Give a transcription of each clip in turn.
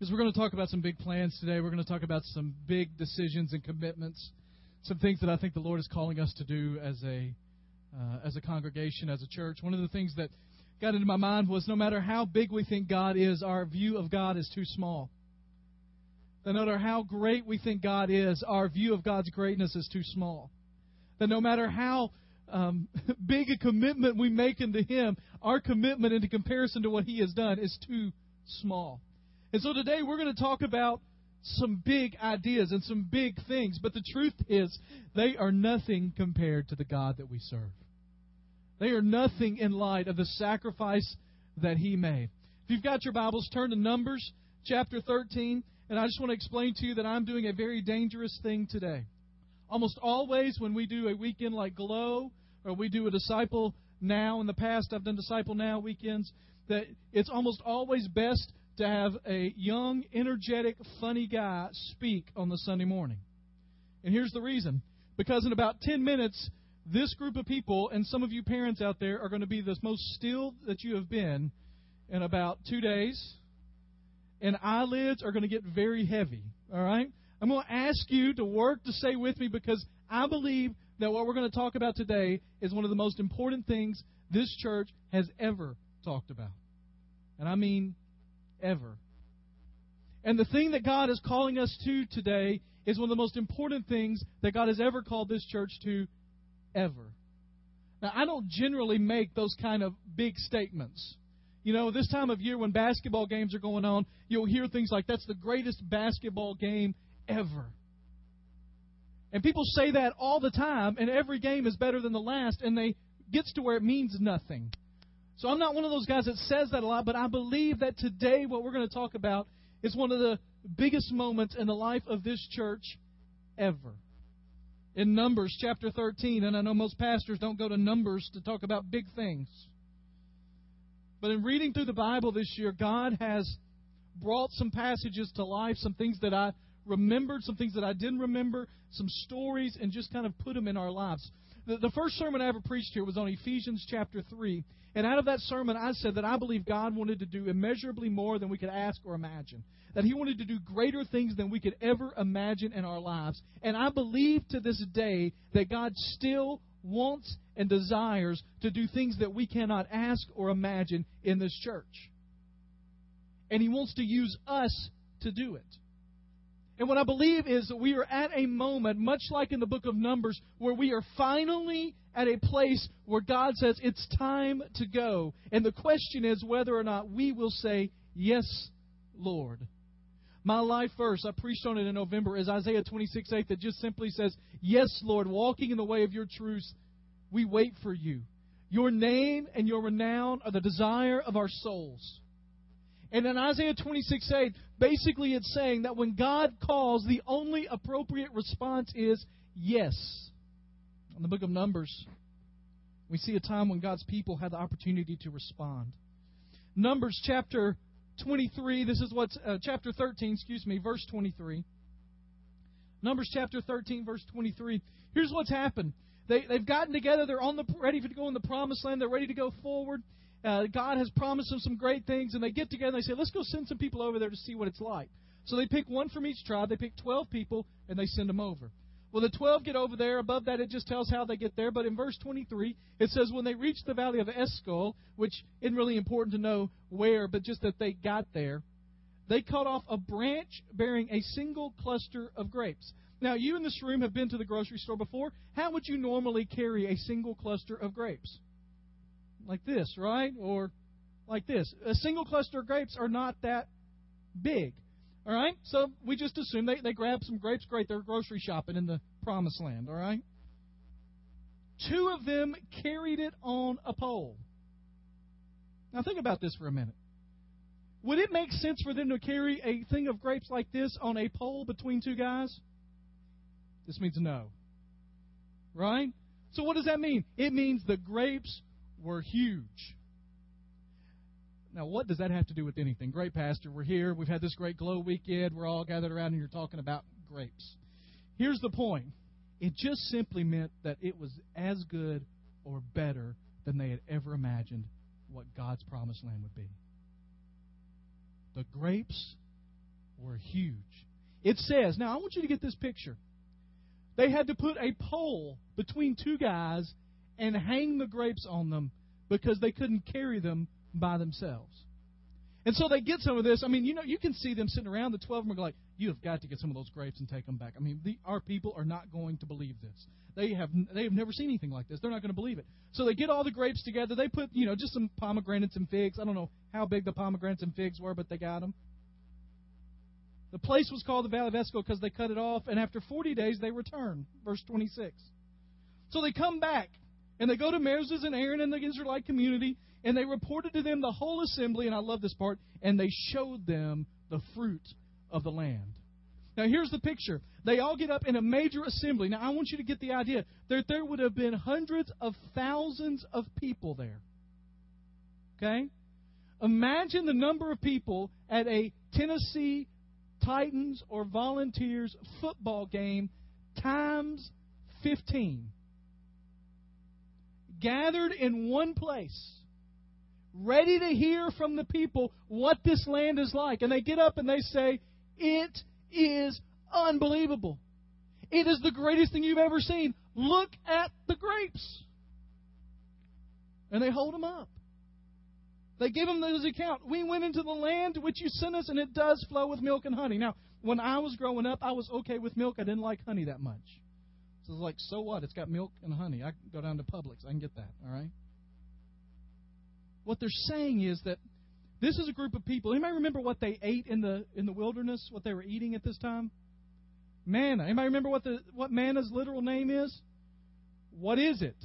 Because we're going to talk about some big plans today. We're going to talk about some big decisions and commitments, some things that I think the Lord is calling us to do as a uh, as a congregation, as a church. One of the things that got into my mind was no matter how big we think God is, our view of God is too small. That no matter how great we think God is, our view of God's greatness is too small. That no matter how um, big a commitment we make into Him, our commitment into comparison to what He has done is too small. And so today we're going to talk about some big ideas and some big things, but the truth is they are nothing compared to the God that we serve. They are nothing in light of the sacrifice that He made. If you've got your Bibles, turn to Numbers chapter 13, and I just want to explain to you that I'm doing a very dangerous thing today. Almost always, when we do a weekend like Glow, or we do a Disciple Now, in the past I've done Disciple Now weekends, that it's almost always best to have a young, energetic, funny guy speak on the Sunday morning. And here's the reason because in about 10 minutes, this group of people and some of you parents out there are going to be the most still that you have been in about two days, and eyelids are going to get very heavy. All right? I'm going to ask you to work to stay with me because I believe that what we're going to talk about today is one of the most important things this church has ever talked about. And I mean ever. And the thing that God is calling us to today is one of the most important things that God has ever called this church to ever. Now, I don't generally make those kind of big statements. You know, this time of year when basketball games are going on, you'll hear things like, that's the greatest basketball game ever. And people say that all the time, and every game is better than the last, and they gets to where it means nothing. So I'm not one of those guys that says that a lot, but I believe that today what we're going to talk about is one of the biggest moments in the life of this church ever. In Numbers chapter 13, and I know most pastors don't go to Numbers to talk about big things. But in reading through the Bible this year, God has brought some passages to life, some things that I remembered, some things that I didn't remember, some stories, and just kind of put them in our lives. The, the first sermon I ever preached here was on Ephesians chapter 3. And out of that sermon, I said that I believe God wanted to do immeasurably more than we could ask or imagine. That He wanted to do greater things than we could ever imagine in our lives. And I believe to this day that God still wants and desires to do things that we cannot ask or imagine in this church. And He wants to use us to do it. And what I believe is that we are at a moment, much like in the book of Numbers, where we are finally at a place where God says it's time to go. And the question is whether or not we will say, Yes, Lord. My life verse, I preached on it in November, is Isaiah 26 8 that just simply says, Yes, Lord, walking in the way of your truths, we wait for you. Your name and your renown are the desire of our souls. And in Isaiah 26 8, basically it's saying that when God calls, the only appropriate response is yes. In the book of Numbers, we see a time when God's people had the opportunity to respond. Numbers chapter 23, this is what's, uh, chapter 13, excuse me, verse 23. Numbers chapter 13, verse 23. Here's what's happened. They, they've gotten together. They're on the ready to go in the promised land. They're ready to go forward. Uh, God has promised them some great things, and they get together and they say, let's go send some people over there to see what it's like. So they pick one from each tribe. They pick 12 people, and they send them over. Well, the 12 get over there. Above that, it just tells how they get there. But in verse 23, it says, when they reached the valley of Eshcol, which isn't really important to know where, but just that they got there, they cut off a branch bearing a single cluster of grapes. Now, you in this room have been to the grocery store before. How would you normally carry a single cluster of grapes? Like this, right? Or like this. A single cluster of grapes are not that big. All right? So we just assume they, they grab some grapes. Great, they're grocery shopping in the promised land. All right? Two of them carried it on a pole. Now think about this for a minute. Would it make sense for them to carry a thing of grapes like this on a pole between two guys? This means no. Right? So what does that mean? It means the grapes were huge. Now, what does that have to do with anything? Great, Pastor. We're here. We've had this great glow weekend. We're all gathered around and you're talking about grapes. Here's the point it just simply meant that it was as good or better than they had ever imagined what God's promised land would be. The grapes were huge. It says, now I want you to get this picture. They had to put a pole between two guys and hang the grapes on them because they couldn't carry them by themselves. And so they get some of this. I mean, you know, you can see them sitting around. The twelve of them are like, "You have got to get some of those grapes and take them back." I mean, the, our people are not going to believe this. They have they have never seen anything like this. They're not going to believe it. So they get all the grapes together. They put you know just some pomegranates and figs. I don't know how big the pomegranates and figs were, but they got them. The place was called the Valley of Eshcol because they cut it off, and after 40 days they return. Verse 26. So they come back, and they go to Moses and Aaron and the Israelite community, and they reported to them the whole assembly, and I love this part, and they showed them the fruit of the land. Now, here's the picture. They all get up in a major assembly. Now, I want you to get the idea that there would have been hundreds of thousands of people there. Okay? Imagine the number of people at a Tennessee Titans or Volunteers football game times 15. Gathered in one place, ready to hear from the people what this land is like. And they get up and they say, It is unbelievable. It is the greatest thing you've ever seen. Look at the grapes. And they hold them up. They give them this account. We went into the land which you sent us, and it does flow with milk and honey. Now, when I was growing up, I was okay with milk. I didn't like honey that much. It's like, so what? It's got milk and honey. I can go down to Publix. I can get that. All right. What they're saying is that this is a group of people. Anybody remember what they ate in the in the wilderness? What they were eating at this time? Manna. Anybody remember what the what manna's literal name is? What is it?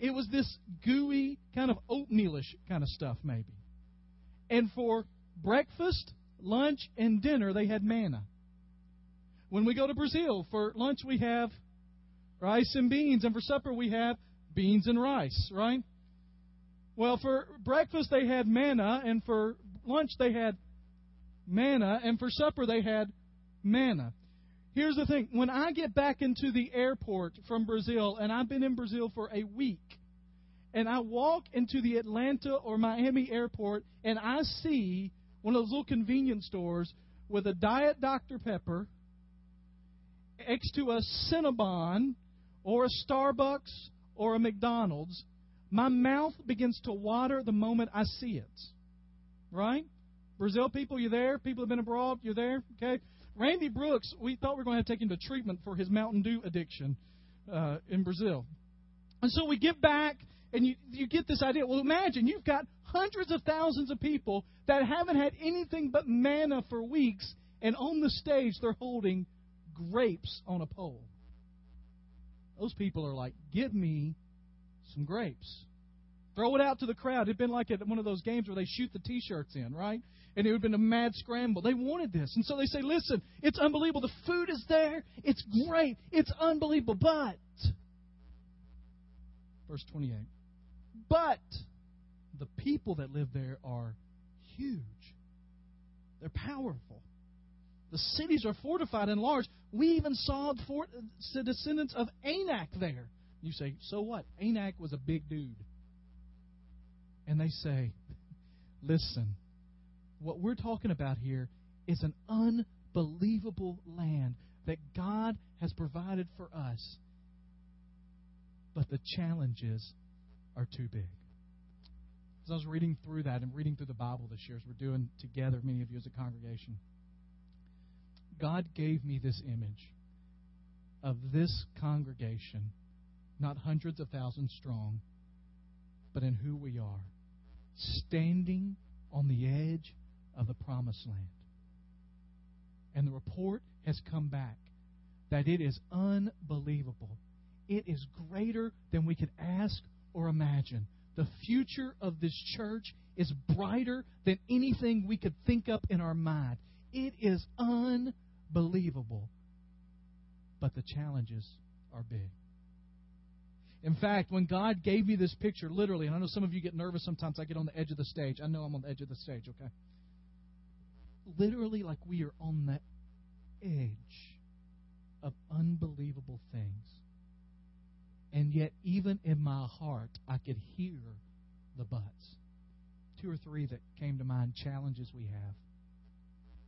It was this gooey, kind of oatmealish kind of stuff, maybe. And for breakfast, lunch, and dinner, they had manna. When we go to Brazil, for lunch we have rice and beans, and for supper we have beans and rice, right? Well, for breakfast they had manna, and for lunch they had manna, and for supper they had manna. Here's the thing when I get back into the airport from Brazil, and I've been in Brazil for a week, and I walk into the Atlanta or Miami airport, and I see one of those little convenience stores with a Diet Dr. Pepper next to a Cinnabon or a Starbucks or a McDonald's, my mouth begins to water the moment I see it. Right? Brazil people, you there? People have been abroad, you there? Okay. Randy Brooks, we thought we were going to, have to take him to treatment for his Mountain Dew addiction uh, in Brazil. And so we get back, and you, you get this idea. Well, imagine you've got hundreds of thousands of people that haven't had anything but manna for weeks, and on the stage they're holding grapes on a pole. Those people are like, give me some grapes. Throw it out to the crowd. It'd been like at one of those games where they shoot the T-shirts in, right? And it would have been a mad scramble. They wanted this, and so they say, "Listen, it's unbelievable. The food is there. It's great. It's unbelievable." But, verse twenty-eight, but the people that live there are huge. They're powerful. The cities are fortified and large. We even saw the descendants of Anak there. You say, so what? Anak was a big dude and they say, Listen, what we're talking about here is an unbelievable land that God has provided for us, but the challenges are too big. As I was reading through that and reading through the Bible this year, as we're doing together, many of you as a congregation, God gave me this image of this congregation, not hundreds of thousands strong, but in who we are standing on the edge of the promised land. And the report has come back that it is unbelievable. It is greater than we could ask or imagine. The future of this church is brighter than anything we could think up in our mind. It is unbelievable. But the challenges are big. In fact, when God gave me this picture, literally, and I know some of you get nervous sometimes, I get on the edge of the stage. I know I'm on the edge of the stage, okay? Literally, like we are on the edge of unbelievable things. And yet, even in my heart, I could hear the buts. Two or three that came to mind challenges we have.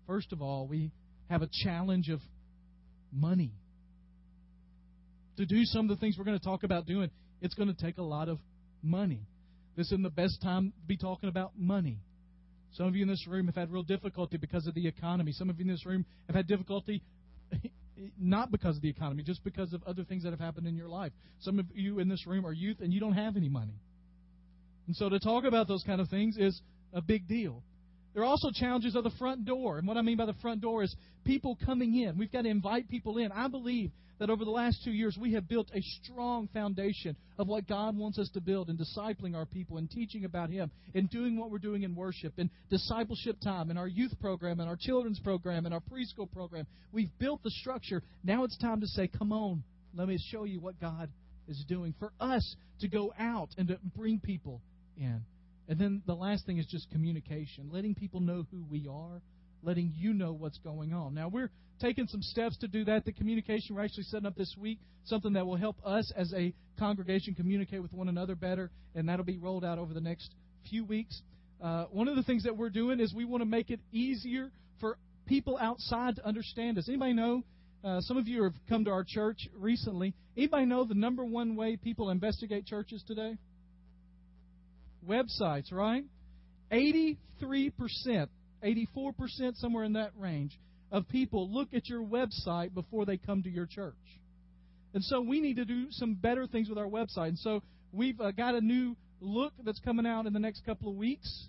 First of all, we have a challenge of money. To do some of the things we're going to talk about doing, it's going to take a lot of money. This isn't the best time to be talking about money. Some of you in this room have had real difficulty because of the economy. Some of you in this room have had difficulty not because of the economy, just because of other things that have happened in your life. Some of you in this room are youth and you don't have any money. And so to talk about those kind of things is a big deal. There are also challenges of the front door. And what I mean by the front door is people coming in. We've got to invite people in. I believe that over the last two years we have built a strong foundation of what God wants us to build in discipling our people and teaching about Him and doing what we're doing in worship and discipleship time and our youth program and our children's program and our preschool program. We've built the structure. Now it's time to say, come on, let me show you what God is doing for us to go out and to bring people in. And then the last thing is just communication, letting people know who we are, letting you know what's going on. Now, we're taking some steps to do that. The communication we're actually setting up this week, something that will help us as a congregation communicate with one another better, and that'll be rolled out over the next few weeks. Uh, one of the things that we're doing is we want to make it easier for people outside to understand us. Anybody know? Uh, some of you have come to our church recently. Anybody know the number one way people investigate churches today? Websites, right? 83%, 84%, somewhere in that range, of people look at your website before they come to your church. And so we need to do some better things with our website. And so we've uh, got a new look that's coming out in the next couple of weeks.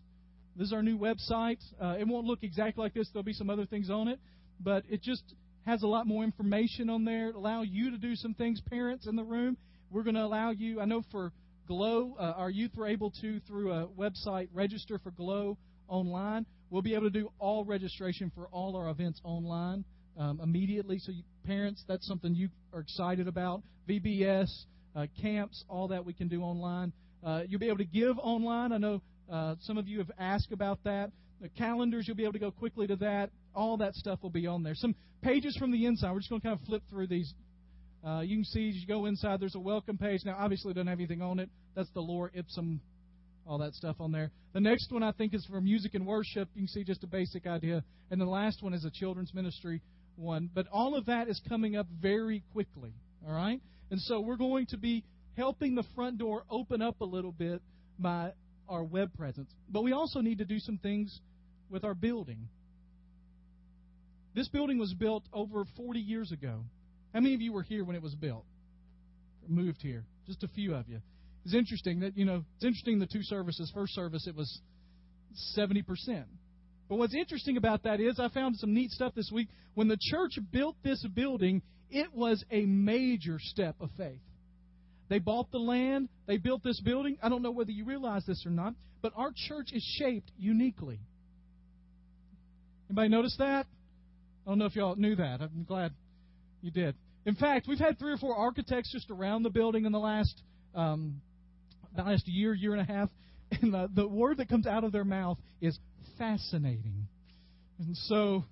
This is our new website. Uh, it won't look exactly like this. There'll be some other things on it, but it just has a lot more information on there. It'll allow you to do some things, parents in the room. We're going to allow you. I know for Glow, uh, our youth were able to through a website register for Glow online. We'll be able to do all registration for all our events online um, immediately. So, you, parents, that's something you are excited about. VBS, uh, camps, all that we can do online. Uh, you'll be able to give online. I know uh, some of you have asked about that. The calendars, you'll be able to go quickly to that. All that stuff will be on there. Some pages from the inside. We're just going to kind of flip through these. Uh, you can see as you go inside, there's a welcome page. Now, obviously, it doesn't have anything on it. That's the Lorem Ipsum all that stuff on there. The next one I think is for music and worship. You can see just a basic idea. And the last one is a children's ministry one. But all of that is coming up very quickly. All right? And so we're going to be helping the front door open up a little bit by our web presence. But we also need to do some things with our building. This building was built over 40 years ago. How many of you were here when it was built? Moved here? Just a few of you. It's interesting that, you know, it's interesting the two services. First service, it was 70%. But what's interesting about that is I found some neat stuff this week. When the church built this building, it was a major step of faith. They bought the land, they built this building. I don't know whether you realize this or not, but our church is shaped uniquely. Anybody notice that? I don't know if y'all knew that. I'm glad you did. In fact, we've had three or four architects just around the building in the last um, the last year, year and a half, and the, the word that comes out of their mouth is fascinating. And so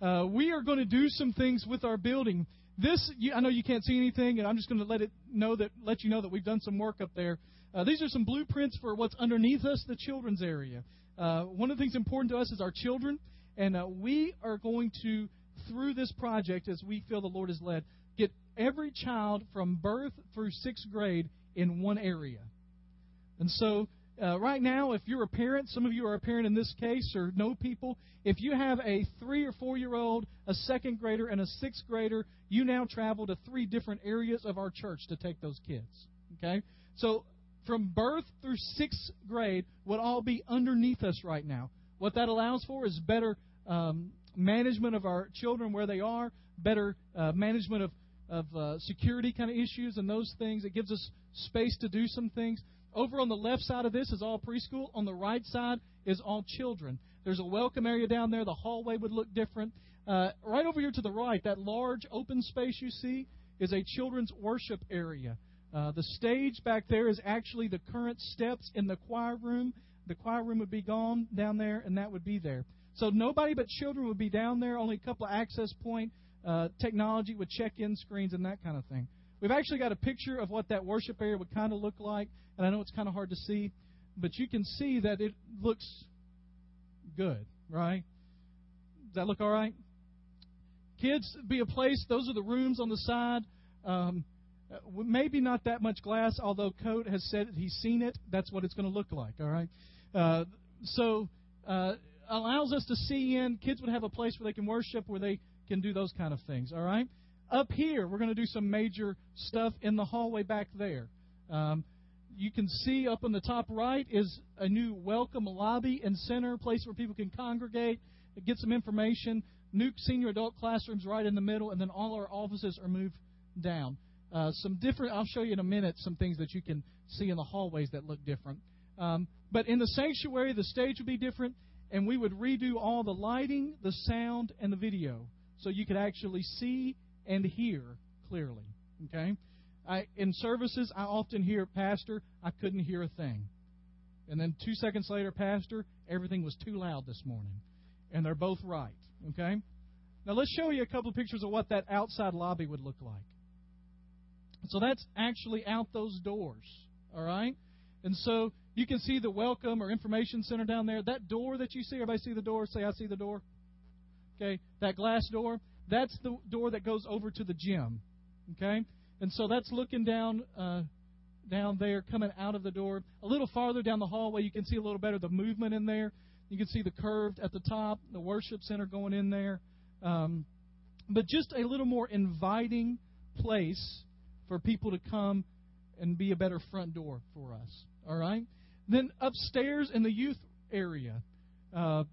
uh, we are going to do some things with our building. This, you, I know you can't see anything, and I'm just going to let it know that let you know that we've done some work up there. Uh, these are some blueprints for what's underneath us, the children's area. Uh, one of the things important to us is our children, and uh, we are going to, through this project, as we feel the Lord has led, every child from birth through sixth grade in one area. And so, uh, right now, if you're a parent, some of you are a parent in this case or know people, if you have a three or four year old, a second grader, and a sixth grader, you now travel to three different areas of our church to take those kids. Okay? So, from birth through sixth grade would all be underneath us right now. What that allows for is better um, management of our children where they are, better uh, management of, of uh, security kind of issues and those things. It gives us space to do some things. Over on the left side of this is all preschool. On the right side is all children. There's a welcome area down there. The hallway would look different. Uh, right over here to the right, that large open space you see is a children's worship area. Uh, the stage back there is actually the current steps in the choir room. The choir room would be gone down there, and that would be there. So nobody but children would be down there. Only a couple of access point uh, technology with check-in screens and that kind of thing. We've actually got a picture of what that worship area would kind of look like, and I know it's kind of hard to see, but you can see that it looks good, right? Does that look all right? Kids, be a place. Those are the rooms on the side. Um, uh, maybe not that much glass, although Coat has said he's seen it. That's what it's going to look like. All right. Uh, so uh, allows us to see in. Kids would have a place where they can worship, where they can do those kind of things. All right. Up here, we're going to do some major stuff in the hallway back there. Um, you can see up on the top right is a new welcome lobby and center, place where people can congregate, get some information. New senior adult classrooms right in the middle, and then all our offices are moved down. Uh, some different, I'll show you in a minute some things that you can see in the hallways that look different. Um, but in the sanctuary, the stage would be different, and we would redo all the lighting, the sound, and the video so you could actually see and hear clearly. Okay? I, in services, I often hear, Pastor, I couldn't hear a thing. And then two seconds later, Pastor, everything was too loud this morning. And they're both right. Okay? Now let's show you a couple of pictures of what that outside lobby would look like. So that's actually out those doors. All right? And so you can see the welcome or information center down there. That door that you see, everybody see the door? Say, I see the door. Okay? That glass door, that's the door that goes over to the gym. Okay? And so that's looking down uh, down there, coming out of the door. A little farther down the hallway, you can see a little better the movement in there. You can see the curved at the top, the worship center going in there. Um, but just a little more inviting place for people to come and be a better front door for us. All right? Then upstairs in the youth area, uh,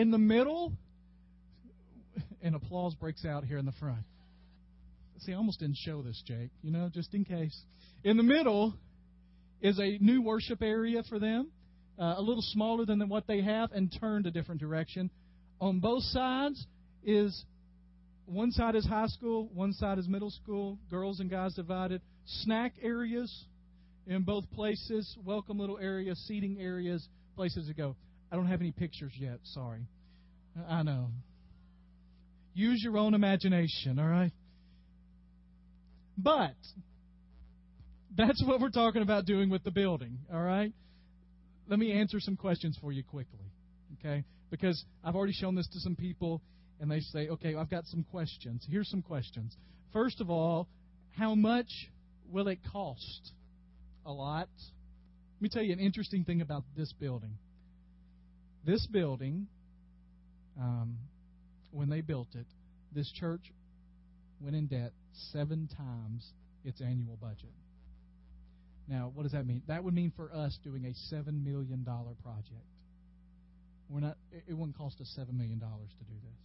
in the middle, and applause breaks out here in the front. See, I almost didn't show this, Jake, you know, just in case. In the middle is a new worship area for them, uh, a little smaller than what they have, and turned a different direction. On both sides is one side is high school, one side is middle school, girls and guys divided. Snack areas in both places, welcome little areas, seating areas, places to go. I don't have any pictures yet, sorry. I know. Use your own imagination, all right? But that's what we're talking about doing with the building, all right? Let me answer some questions for you quickly, okay? Because I've already shown this to some people, and they say, okay, I've got some questions. Here's some questions. First of all, how much will it cost? A lot. Let me tell you an interesting thing about this building. This building, um, when they built it, this church went in debt seven times its annual budget. Now, what does that mean? That would mean for us doing a seven million dollar project. We're not. It wouldn't cost us seven million dollars to do this.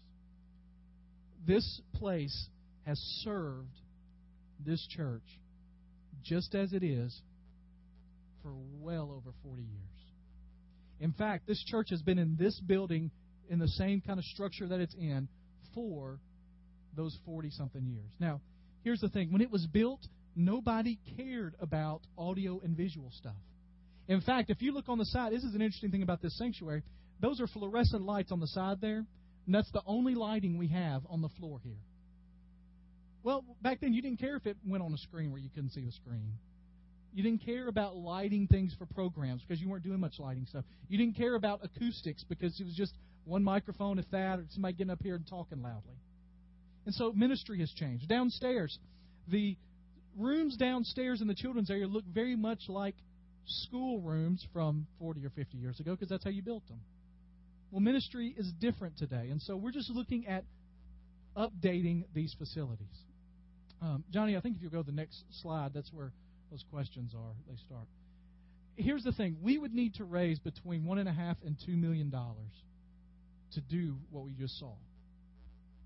This place has served this church just as it is for well over 40 years. In fact, this church has been in this building in the same kind of structure that it's in for those 40 something years. Now, here's the thing when it was built, nobody cared about audio and visual stuff. In fact, if you look on the side, this is an interesting thing about this sanctuary. Those are fluorescent lights on the side there, and that's the only lighting we have on the floor here. Well, back then you didn't care if it went on a screen where you couldn't see the screen. You didn't care about lighting things for programs because you weren't doing much lighting stuff. You didn't care about acoustics because it was just one microphone, if that, or somebody getting up here and talking loudly. And so ministry has changed. Downstairs, the rooms downstairs in the children's area look very much like school rooms from 40 or 50 years ago because that's how you built them. Well, ministry is different today. And so we're just looking at updating these facilities. Um, Johnny, I think if you go to the next slide, that's where those questions are. They start. Here's the thing: we would need to raise between one and a half and two million dollars to do what we just saw.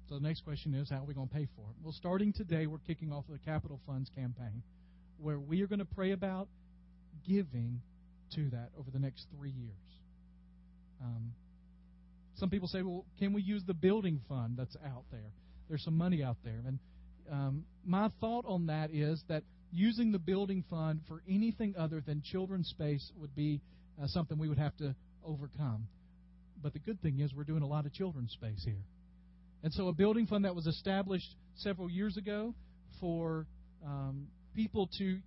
So the next question is, how are we going to pay for it? Well, starting today, we're kicking off the Capital Funds campaign, where we are going to pray about giving to that over the next three years. Um, some people say, well, can we use the building fund that's out there? There's some money out there. And um, my thought on that is that using the building fund for anything other than children's space would be uh, something we would have to overcome. But the good thing is, we're doing a lot of children's space here. And so, a building fund that was established several years ago for um, people to,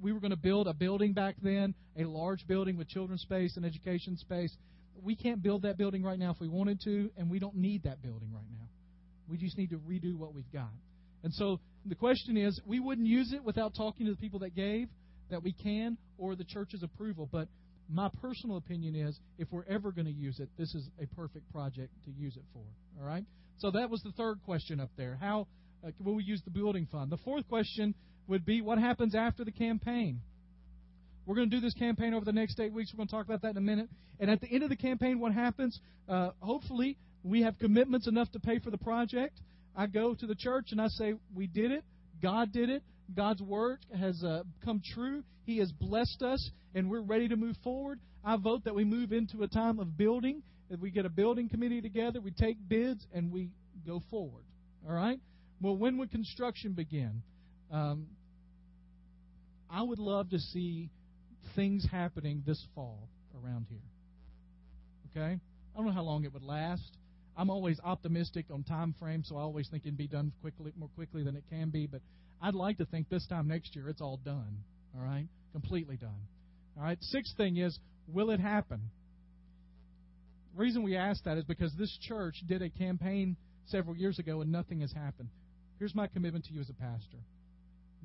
we were going to build a building back then, a large building with children's space and education space. we can't build that building right now if we wanted to, and we don't need that building right now. We just need to redo what we've got. And so the question is, we wouldn't use it without talking to the people that gave, that we can, or the church's approval. But my personal opinion is, if we're ever going to use it, this is a perfect project to use it for. All right. So that was the third question up there. How uh, will we use the building fund? The fourth question would be, what happens after the campaign? We're going to do this campaign over the next eight weeks. We're going to talk about that in a minute. And at the end of the campaign, what happens? Uh, hopefully, we have commitments enough to pay for the project. I go to the church and I say, We did it. God did it. God's word has uh, come true. He has blessed us, and we're ready to move forward. I vote that we move into a time of building. That we get a building committee together, we take bids, and we go forward. All right? Well, when would construction begin? Um, I would love to see things happening this fall around here. Okay? I don't know how long it would last. I'm always optimistic on time frame, so I always think it'd be done quickly, more quickly than it can be. But I'd like to think this time next year it's all done. All right, completely done. All right. Sixth thing is, will it happen? The reason we ask that is because this church did a campaign several years ago and nothing has happened. Here's my commitment to you as a pastor.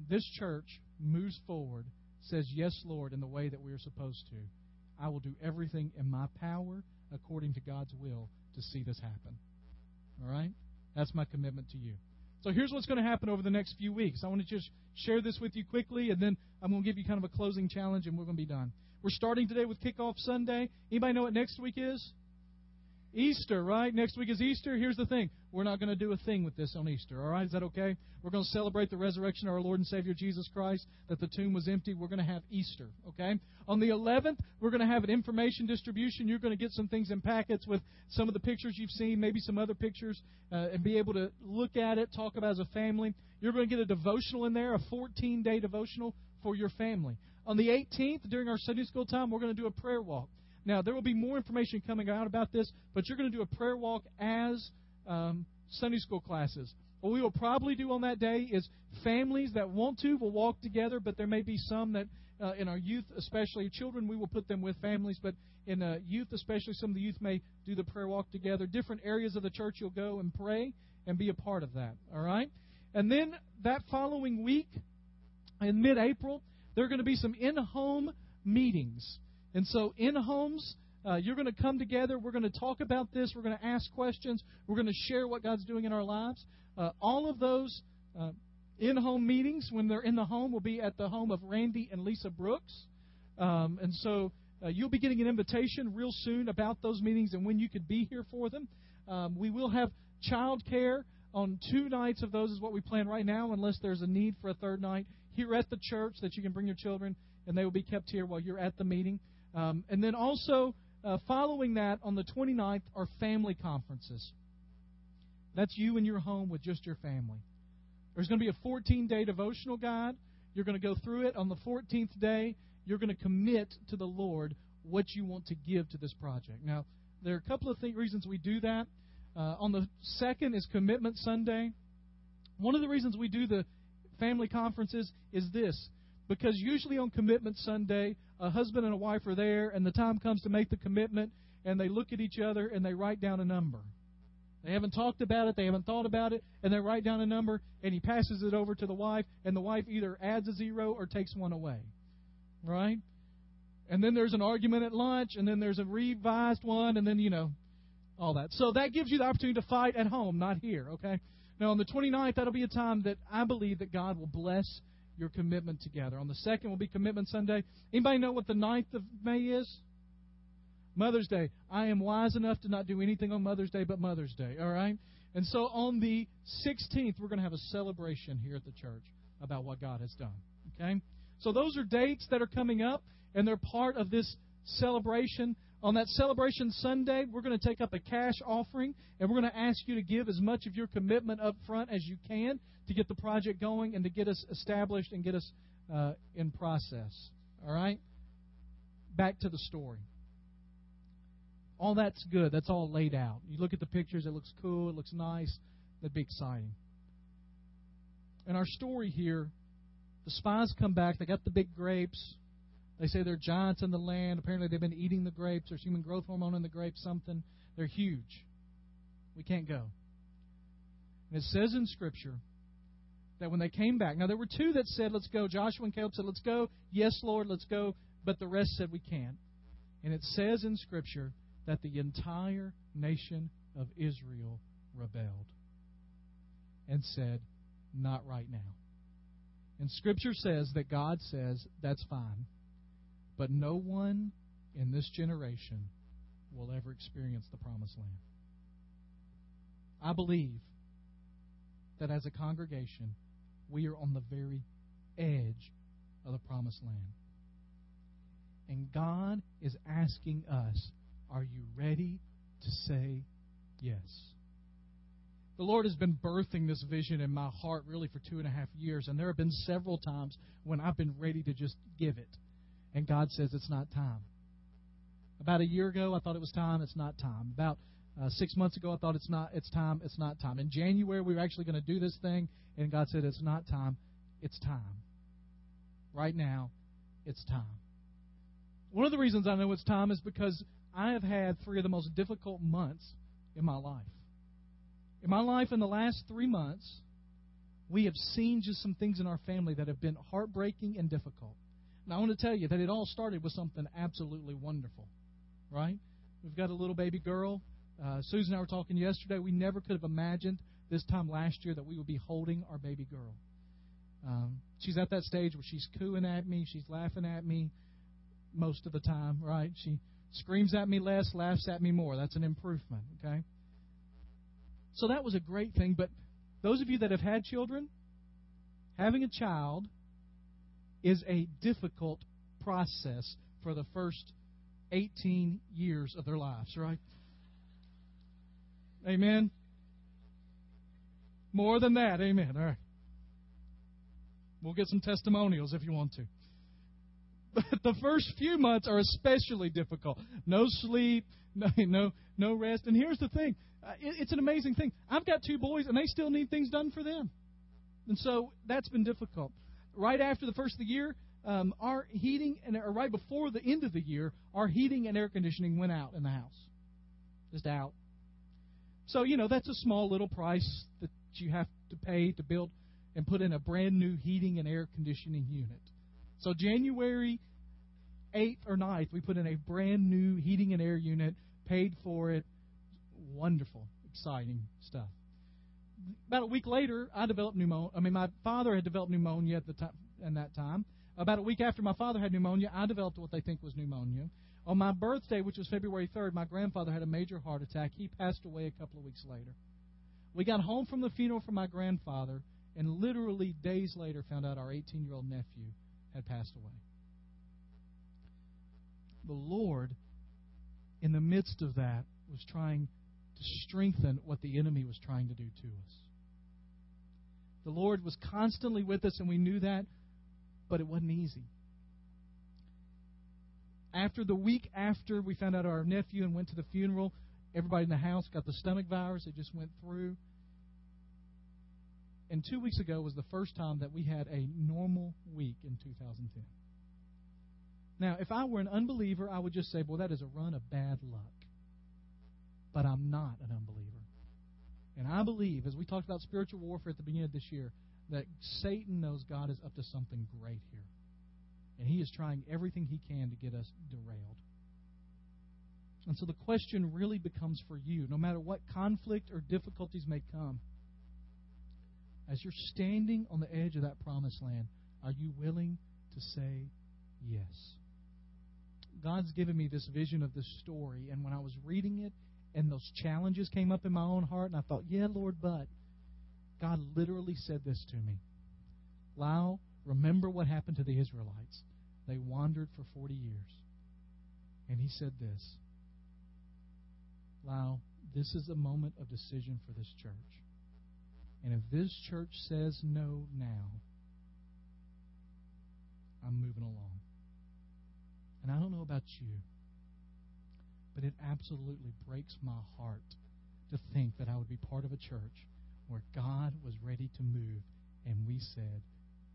This church moves forward says, Yes, Lord, in the way that we are supposed to, I will do everything in my power according to God's will to see this happen. All right? That's my commitment to you. So here's what's going to happen over the next few weeks. I want to just share this with you quickly, and then I'm going to give you kind of a closing challenge, and we're going to be done. We're starting today with Kickoff Sunday. Anybody know what next week is? Easter, right? Next week is Easter. Here's the thing. We're not going to do a thing with this on Easter, all right? Is that okay? We're going to celebrate the resurrection of our Lord and Savior Jesus Christ, that the tomb was empty. We're going to have Easter, okay? On the 11th, we're going to have an information distribution. You're going to get some things in packets with some of the pictures you've seen, maybe some other pictures, uh, and be able to look at it, talk about as a family. You're going to get a devotional in there, a 14 day devotional for your family. On the 18th, during our Sunday school time, we're going to do a prayer walk. Now, there will be more information coming out about this, but you're going to do a prayer walk as um, Sunday school classes. What we will probably do on that day is families that want to will walk together, but there may be some that uh, in our youth, especially children, we will put them with families, but in uh, youth, especially some of the youth may do the prayer walk together. Different areas of the church you'll go and pray and be a part of that. All right? And then that following week, in mid April, there are going to be some in home meetings. And so, in homes, uh, you're going to come together. We're going to talk about this. We're going to ask questions. We're going to share what God's doing in our lives. Uh, all of those uh, in home meetings, when they're in the home, will be at the home of Randy and Lisa Brooks. Um, and so, uh, you'll be getting an invitation real soon about those meetings and when you could be here for them. Um, we will have child care on two nights of those, is what we plan right now, unless there's a need for a third night here at the church that you can bring your children and they will be kept here while you're at the meeting. Um, and then also, uh, following that, on the 29th, are family conferences. That's you in your home with just your family. There's going to be a 14 day devotional guide. You're going to go through it. On the 14th day, you're going to commit to the Lord what you want to give to this project. Now, there are a couple of th- reasons we do that. Uh, on the second is Commitment Sunday. One of the reasons we do the family conferences is this because usually on Commitment Sunday, a husband and a wife are there, and the time comes to make the commitment, and they look at each other and they write down a number. They haven't talked about it, they haven't thought about it, and they write down a number, and he passes it over to the wife, and the wife either adds a zero or takes one away. Right? And then there's an argument at lunch, and then there's a revised one, and then, you know, all that. So that gives you the opportunity to fight at home, not here, okay? Now, on the 29th, that'll be a time that I believe that God will bless your commitment together. On the second will be Commitment Sunday. Anybody know what the 9th of May is? Mother's Day. I am wise enough to not do anything on Mother's Day but Mother's Day, all right? And so on the 16th, we're going to have a celebration here at the church about what God has done, okay? So those are dates that are coming up, and they're part of this celebration. On that celebration Sunday, we're going to take up a cash offering, and we're going to ask you to give as much of your commitment up front as you can to get the project going and to get us established and get us uh, in process. All right? Back to the story. All that's good. That's all laid out. You look at the pictures, it looks cool, it looks nice. That'd be exciting. In our story here, the spies come back. They got the big grapes. They say they're giants in the land. Apparently, they've been eating the grapes. There's human growth hormone in the grapes, something. They're huge. We can't go. And it says in Scripture that when they came back, now there were two that said, Let's go. Joshua and Caleb said, Let's go. Yes, Lord, let's go. But the rest said, We can't. And it says in Scripture that the entire nation of Israel rebelled and said, Not right now. And Scripture says that God says, That's fine. But no one in this generation will ever experience the promised land. I believe that as a congregation, we are on the very edge of the promised land. And God is asking us, Are you ready to say yes? The Lord has been birthing this vision in my heart really for two and a half years, and there have been several times when I've been ready to just give it. And God says it's not time. About a year ago, I thought it was time. It's not time. About uh, six months ago, I thought it's not. It's time. It's not time. In January, we were actually going to do this thing, and God said it's not time. It's time. Right now, it's time. One of the reasons I know it's time is because I have had three of the most difficult months in my life. In my life, in the last three months, we have seen just some things in our family that have been heartbreaking and difficult. Now, I want to tell you that it all started with something absolutely wonderful, right? We've got a little baby girl. Uh, Susan and I were talking yesterday. We never could have imagined this time last year that we would be holding our baby girl. Um, she's at that stage where she's cooing at me, she's laughing at me most of the time, right? She screams at me less, laughs at me more. That's an improvement, okay? So that was a great thing. But those of you that have had children, having a child is a difficult process for the first 18 years of their lives, right? Amen. More than that, amen. All right. We'll get some testimonials if you want to. But the first few months are especially difficult. No sleep, no no, no rest. And here's the thing uh, it, it's an amazing thing. I've got two boys, and they still need things done for them. And so that's been difficult. Right after the first of the year, um, our heating, and or right before the end of the year, our heating and air conditioning went out in the house. Just out. So, you know, that's a small little price that you have to pay to build and put in a brand new heating and air conditioning unit. So, January 8th or 9th, we put in a brand new heating and air unit, paid for it. Wonderful, exciting stuff. About a week later, I developed pneumonia. I mean, my father had developed pneumonia at the time. In that time, about a week after my father had pneumonia, I developed what they think was pneumonia. On my birthday, which was February 3rd, my grandfather had a major heart attack. He passed away a couple of weeks later. We got home from the funeral for my grandfather, and literally days later found out our 18 year old nephew had passed away. The Lord, in the midst of that, was trying strengthen what the enemy was trying to do to us. The Lord was constantly with us, and we knew that, but it wasn't easy. After the week after we found out our nephew and went to the funeral, everybody in the house got the stomach virus. It just went through. And two weeks ago was the first time that we had a normal week in 2010. Now, if I were an unbeliever, I would just say, well, that is a run of bad luck. But I'm not an unbeliever. And I believe, as we talked about spiritual warfare at the beginning of this year, that Satan knows God is up to something great here. And he is trying everything he can to get us derailed. And so the question really becomes for you, no matter what conflict or difficulties may come, as you're standing on the edge of that promised land, are you willing to say yes? God's given me this vision of this story, and when I was reading it, and those challenges came up in my own heart, and I thought, yeah, Lord, but God literally said this to me. Lau, remember what happened to the Israelites. They wandered for 40 years. And he said this Lau, this is a moment of decision for this church. And if this church says no now, I'm moving along. And I don't know about you, but it absolutely breaks my heart to think that I would be part of a church where God was ready to move and we said,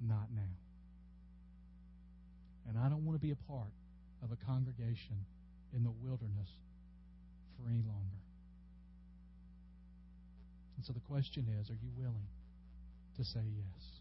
not now. And I don't want to be a part of a congregation in the wilderness for any longer. And so the question is are you willing to say yes?